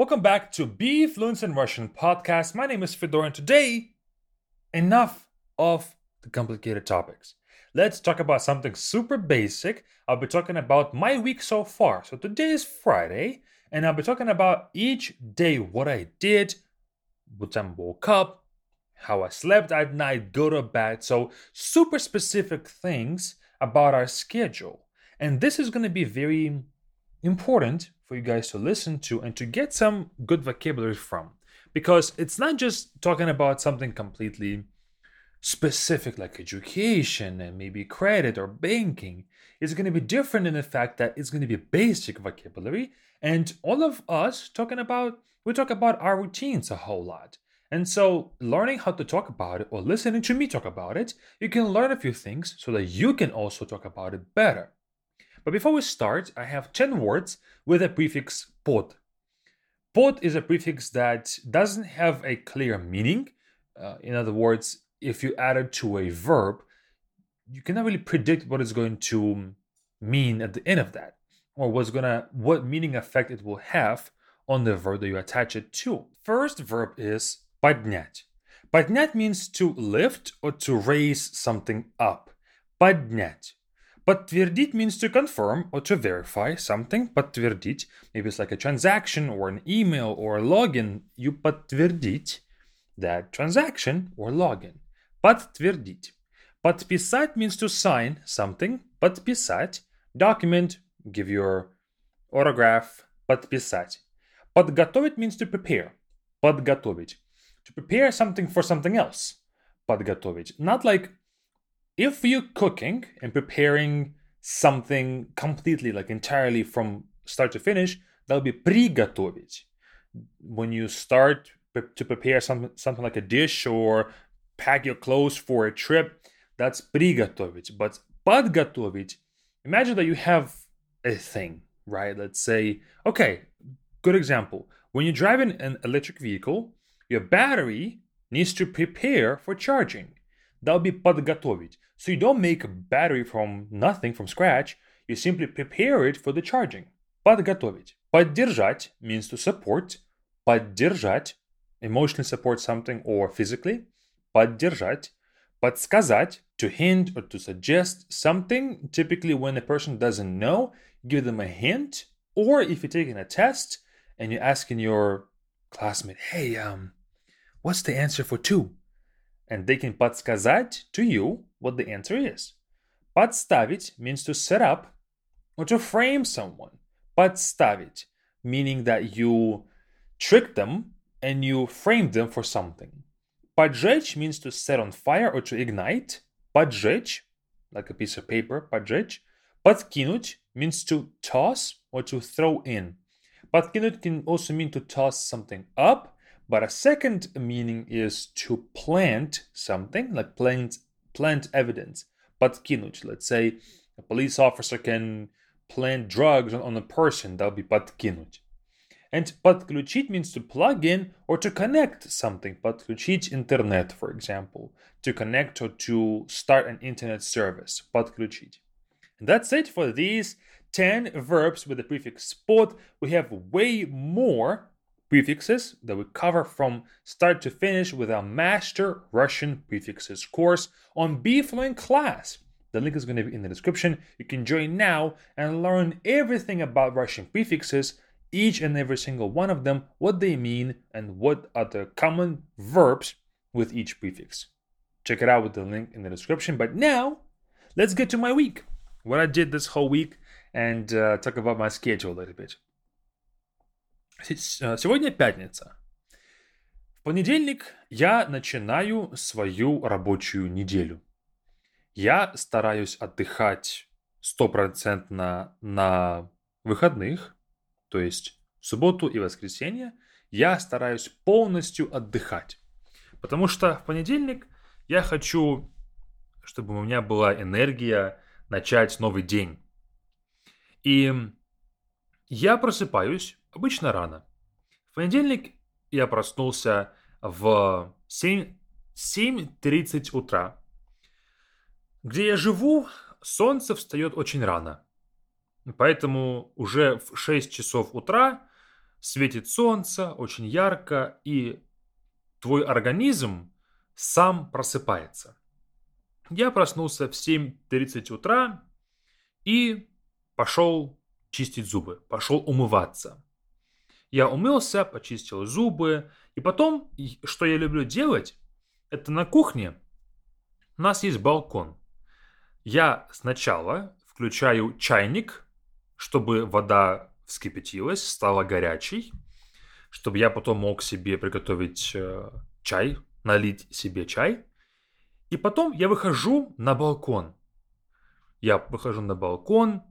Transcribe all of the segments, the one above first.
Welcome back to Be Fluent in Russian podcast. My name is Fedor, and today, enough of the complicated topics. Let's talk about something super basic. I'll be talking about my week so far. So today is Friday, and I'll be talking about each day what I did, what time I woke up, how I slept at night, go to bed. So super specific things about our schedule. And this is going to be very important for you guys to listen to and to get some good vocabulary from. Because it's not just talking about something completely specific like education and maybe credit or banking. It's going to be different in the fact that it's going to be basic vocabulary. And all of us talking about, we talk about our routines a whole lot. And so, learning how to talk about it or listening to me talk about it, you can learn a few things so that you can also talk about it better. But before we start, I have 10 words with a prefix pod. Pod is a prefix that doesn't have a clear meaning. Uh, in other words, if you add it to a verb, you cannot really predict what it's going to mean at the end of that, or what's gonna what meaning effect it will have on the verb that you attach it to. First verb is поднять. Поднять means to lift or to raise something up. Поднять. Подтвердить means to confirm or to verify something. Подтвердить. Maybe it's like a transaction or an email or a login. You подтвердить that transaction or login. Подтвердить. Подписать means to sign something. Подписать. Document. Give your autograph. Подписать. Подготовить means to prepare. Подготовить. To prepare something for something else. Подготовить. Not like if you're cooking and preparing something completely, like entirely from start to finish, that'll be приготовить. When you start to prepare something, something like a dish or pack your clothes for a trip, that's приготовить. But подготовить, imagine that you have a thing, right? Let's say, okay, good example. When you're driving an electric vehicle, your battery needs to prepare for charging. That'll be подготовить. So you don't make a battery from nothing, from scratch. You simply prepare it for the charging. Подготовить. Поддержать means to support. Поддержать, emotionally support something or physically. Поддержать. Подсказать, to hint or to suggest something. Typically, when a person doesn't know, give them a hint. Or if you're taking a test and you're asking your classmate, hey, um, what's the answer for two? And they can подсказать to you what the answer is. Подставить means to set up or to frame someone. Подставить, meaning that you trick them and you frame them for something. Поджечь means to set on fire or to ignite. Поджечь, like a piece of paper, поджечь. Подкинуть means to toss or to throw in. Подкинуть can also mean to toss something up, but a second meaning is to plant something, like plant plant evidence. Подкинуть, let's say a police officer can plant drugs on, on a person, that'll be подкинуть. And подключить means to plug in or to connect something. Подключить internet, for example. To connect or to start an internet service. Подключить. And that's it for these 10 verbs with the prefix pod. We have way more prefixes that we cover from start to finish with our Master Russian Prefixes course on Be Fluent class. The link is going to be in the description. You can join now and learn everything about Russian prefixes each and every single one of them, what they mean, and what are the common verbs with each prefix. Check it out with the link in the description. But now, let's get to my week. What I did this whole week and uh, talk about my schedule a little bit. Сегодня пятница. В понедельник я начинаю свою рабочую неделю. Я стараюсь отдыхать стопроцентно на выходных, то есть в субботу и воскресенье, я стараюсь полностью отдыхать. Потому что в понедельник я хочу, чтобы у меня была энергия начать новый день. И я просыпаюсь обычно рано. В понедельник я проснулся в 7, 7.30 утра. Где я живу, солнце встает очень рано. Поэтому уже в 6 часов утра светит солнце очень ярко, и твой организм сам просыпается. Я проснулся в 7.30 утра и пошел чистить зубы, пошел умываться. Я умылся, почистил зубы, и потом, что я люблю делать, это на кухне у нас есть балкон. Я сначала включаю чайник, чтобы вода вскипятилась, стала горячей, чтобы я потом мог себе приготовить э, чай, налить себе чай. И потом я выхожу на балкон. Я выхожу на балкон,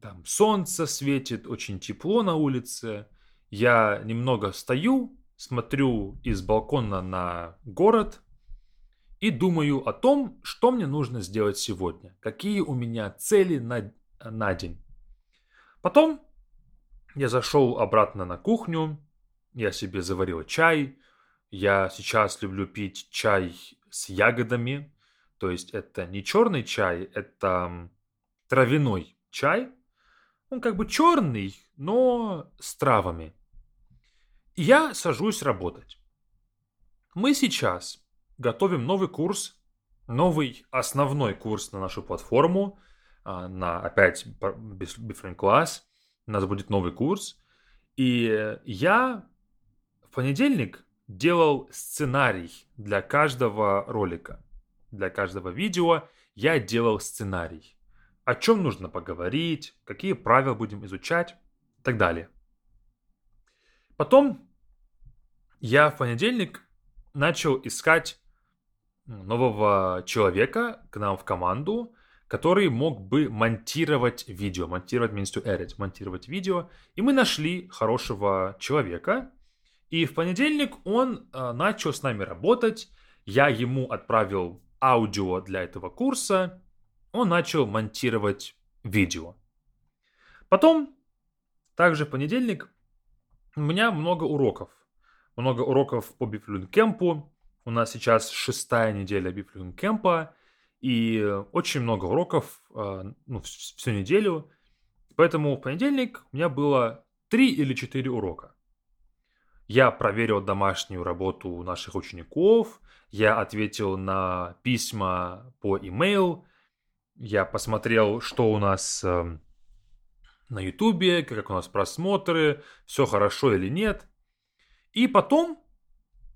там солнце светит, очень тепло на улице. Я немного стою, смотрю из балкона на город и думаю о том, что мне нужно сделать сегодня, какие у меня цели на, на день. Потом я зашел обратно на кухню, я себе заварил чай. Я сейчас люблю пить чай с ягодами. То есть это не черный чай, это травяной чай. Он как бы черный, но с травами. И я сажусь работать. Мы сейчас готовим новый курс, новый основной курс на нашу платформу, а, на опять Different Class. У нас будет новый курс. И я в понедельник делал сценарий для каждого ролика, для каждого видео. Я делал сценарий. О чем нужно поговорить, какие правила будем изучать и так далее. Потом я в понедельник начал искать нового человека к нам в команду, который мог бы монтировать видео. Монтировать means to edit, монтировать видео. И мы нашли хорошего человека. И в понедельник он э, начал с нами работать. Я ему отправил аудио для этого курса. Он начал монтировать видео. Потом, также в понедельник, у меня много уроков. Много уроков по Бифлюн Кемпу. У нас сейчас шестая неделя Бифлюн Кемпа. И очень много уроков э, ну, всю неделю. Поэтому в понедельник у меня было три или четыре урока. Я проверил домашнюю работу наших учеников, я ответил на письма по email, я посмотрел, что у нас э, на Ютубе, как у нас просмотры, все хорошо или нет. И потом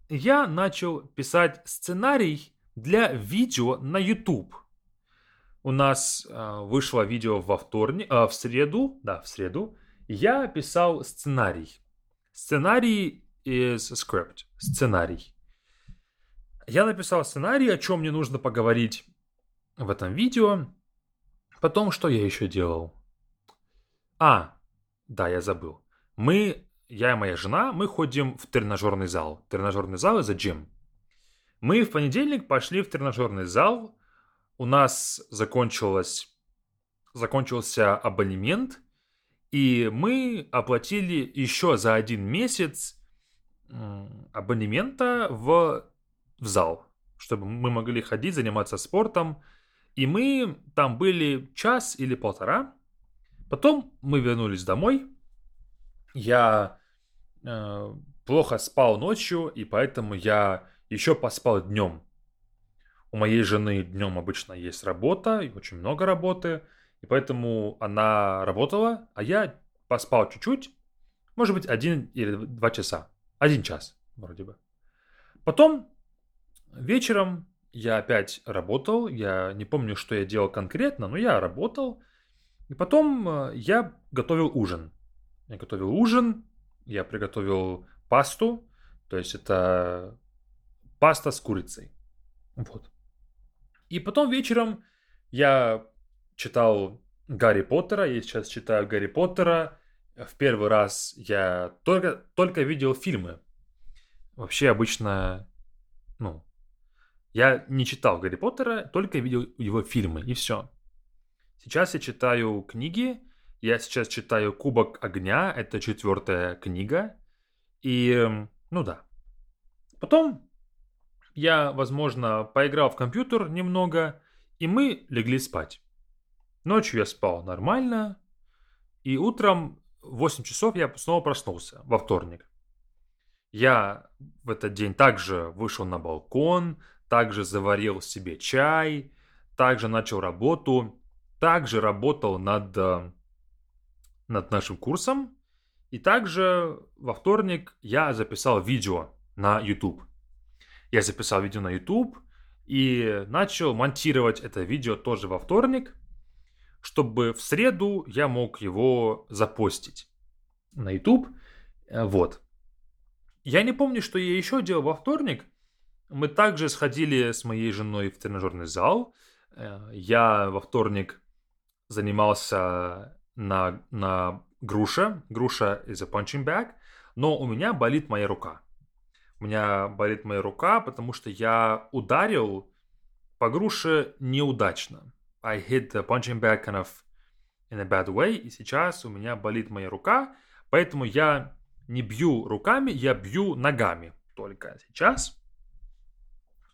я начал писать сценарий для видео на YouTube. У нас э, вышло видео во вторник, э, в среду, да, в среду. Я писал сценарий. Сценарий is a script, сценарий. Я написал сценарий, о чем мне нужно поговорить в этом видео. Потом, что я еще делал? А, да, я забыл. Мы, я и моя жена, мы ходим в тренажерный зал. Тренажерный зал – это джим. Мы в понедельник пошли в тренажерный зал. У нас закончилось, закончился абонемент. И мы оплатили еще за один месяц абонемента в, в зал, чтобы мы могли ходить, заниматься спортом. И мы там были час или полтора. Потом мы вернулись домой. Я э, плохо спал ночью, и поэтому я еще поспал днем. У моей жены днем обычно есть работа, и очень много работы, и поэтому она работала, а я поспал чуть-чуть, может быть, один или два часа. Один час, вроде бы. Потом вечером я опять работал, я не помню, что я делал конкретно, но я работал, и потом э, я готовил ужин. Я готовил ужин, я приготовил пасту, то есть это паста с курицей. Вот. И потом вечером я читал Гарри Поттера, я сейчас читаю Гарри Поттера. В первый раз я только, только видел фильмы. Вообще обычно, ну, я не читал Гарри Поттера, только видел его фильмы, и все. Сейчас я читаю книги. Я сейчас читаю Кубок огня. Это четвертая книга. И, ну да. Потом я, возможно, поиграл в компьютер немного, и мы легли спать. Ночью я спал нормально, и утром в 8 часов я снова проснулся во вторник. Я в этот день также вышел на балкон, также заварил себе чай, также начал работу, также работал над, э, над нашим курсом. И также во вторник я записал видео на YouTube. Я записал видео на YouTube и начал монтировать это видео тоже во вторник, чтобы в среду я мог его запостить на YouTube. Э, вот. Я не помню, что я еще делал во вторник. Мы также сходили с моей женой в тренажерный зал. Э, я во вторник занимался на, на груше. Груша is a punching bag. Но у меня болит моя рука. У меня болит моя рука, потому что я ударил по груше неудачно. I hit the punching bag kind of in a bad way. И сейчас у меня болит моя рука. Поэтому я не бью руками, я бью ногами только сейчас.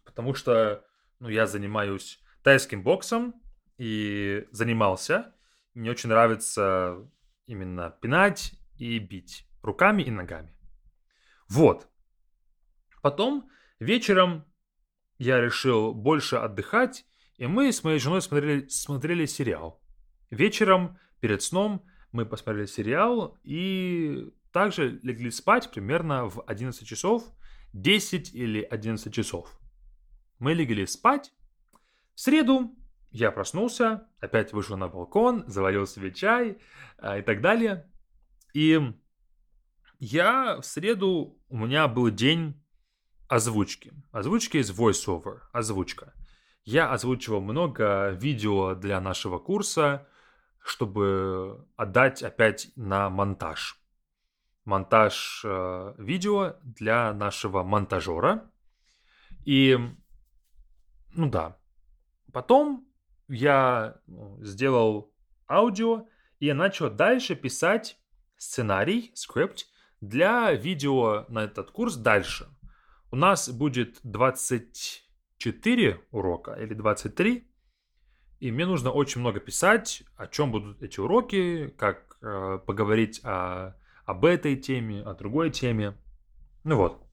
Потому что ну, я занимаюсь тайским боксом и занимался. Мне очень нравится именно пинать и бить руками и ногами. Вот. Потом вечером я решил больше отдыхать, и мы с моей женой смотрели, смотрели сериал. Вечером перед сном мы посмотрели сериал и также легли спать примерно в 11 часов, 10 или 11 часов. Мы легли спать. В среду я проснулся, опять вышел на балкон, заварил себе чай э, и так далее. И я в среду, у меня был день озвучки. Озвучки из voiceover, озвучка. Я озвучивал много видео для нашего курса, чтобы отдать опять на монтаж. Монтаж э, видео для нашего монтажера. И, ну да. Потом я ну, сделал аудио, и я начал дальше писать сценарий, скрипт для видео на этот курс дальше. У нас будет 24 урока или 23. И мне нужно очень много писать, о чем будут эти уроки, как э, поговорить о, об этой теме, о другой теме. Ну вот.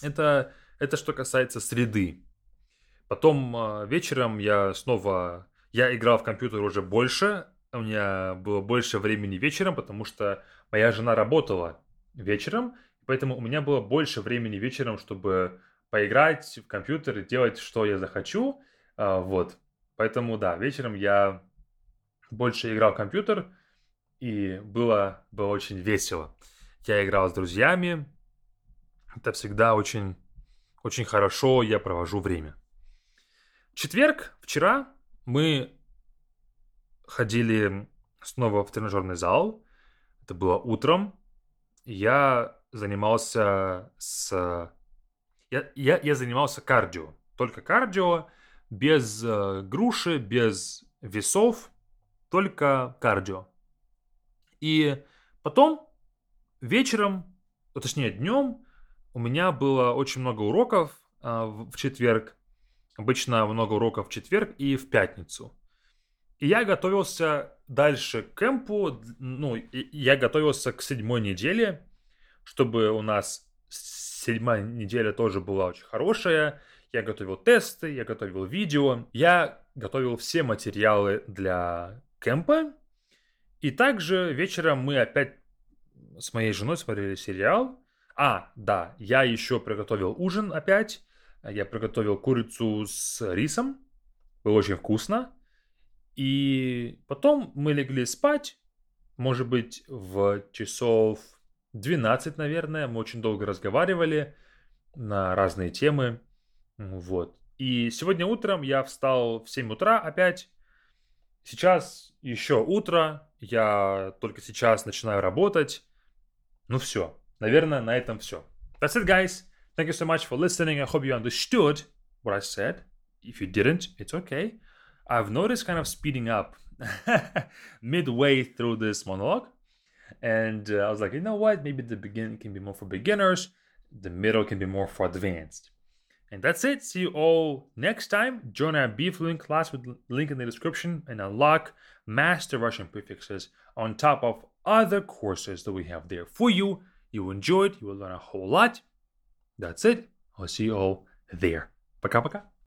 Это, это что касается среды. Потом э, вечером я снова... Я играл в компьютер уже больше, у меня было больше времени вечером, потому что моя жена работала вечером, Поэтому у меня было больше времени вечером, чтобы поиграть в компьютер и делать, что я захочу. А, вот. Поэтому, да, вечером я больше играл в компьютер, и было, было очень весело. Я играл с друзьями. Это всегда очень, очень хорошо, я провожу время. Четверг, вчера, мы ходили снова в тренажерный зал. Это было утром. Я занимался с... Я, я, я занимался кардио. Только кардио, без э, груши, без весов, только кардио. И потом вечером, точнее днем, у меня было очень много уроков э, в четверг. Обычно много уроков в четверг и в пятницу. И я готовился дальше к кемпу, ну, я готовился к седьмой неделе, чтобы у нас седьмая неделя тоже была очень хорошая. Я готовил тесты, я готовил видео, я готовил все материалы для кемпа. И также вечером мы опять с моей женой смотрели сериал. А, да, я еще приготовил ужин опять. Я приготовил курицу с рисом. Было очень вкусно. И потом мы легли спать. Может быть, в часов 12, наверное. Мы очень долго разговаривали на разные темы. Вот. И сегодня утром я встал в 7 утра опять. Сейчас еще утро. Я только сейчас начинаю работать. Ну все. Наверное, на этом все. That's it, guys. Thank you so much for listening. I hope you understood what I said. If you didn't, it's okay. I've noticed kind of speeding up midway through this monologue. And uh, I was like, you know what? Maybe the beginning can be more for beginners, the middle can be more for advanced. And that's it. See you all next time. Join our B Fluent class with link in the description and unlock master Russian prefixes on top of other courses that we have there for you. You will enjoy it. you will learn a whole lot. That's it. I'll see you all there. Пока-пока.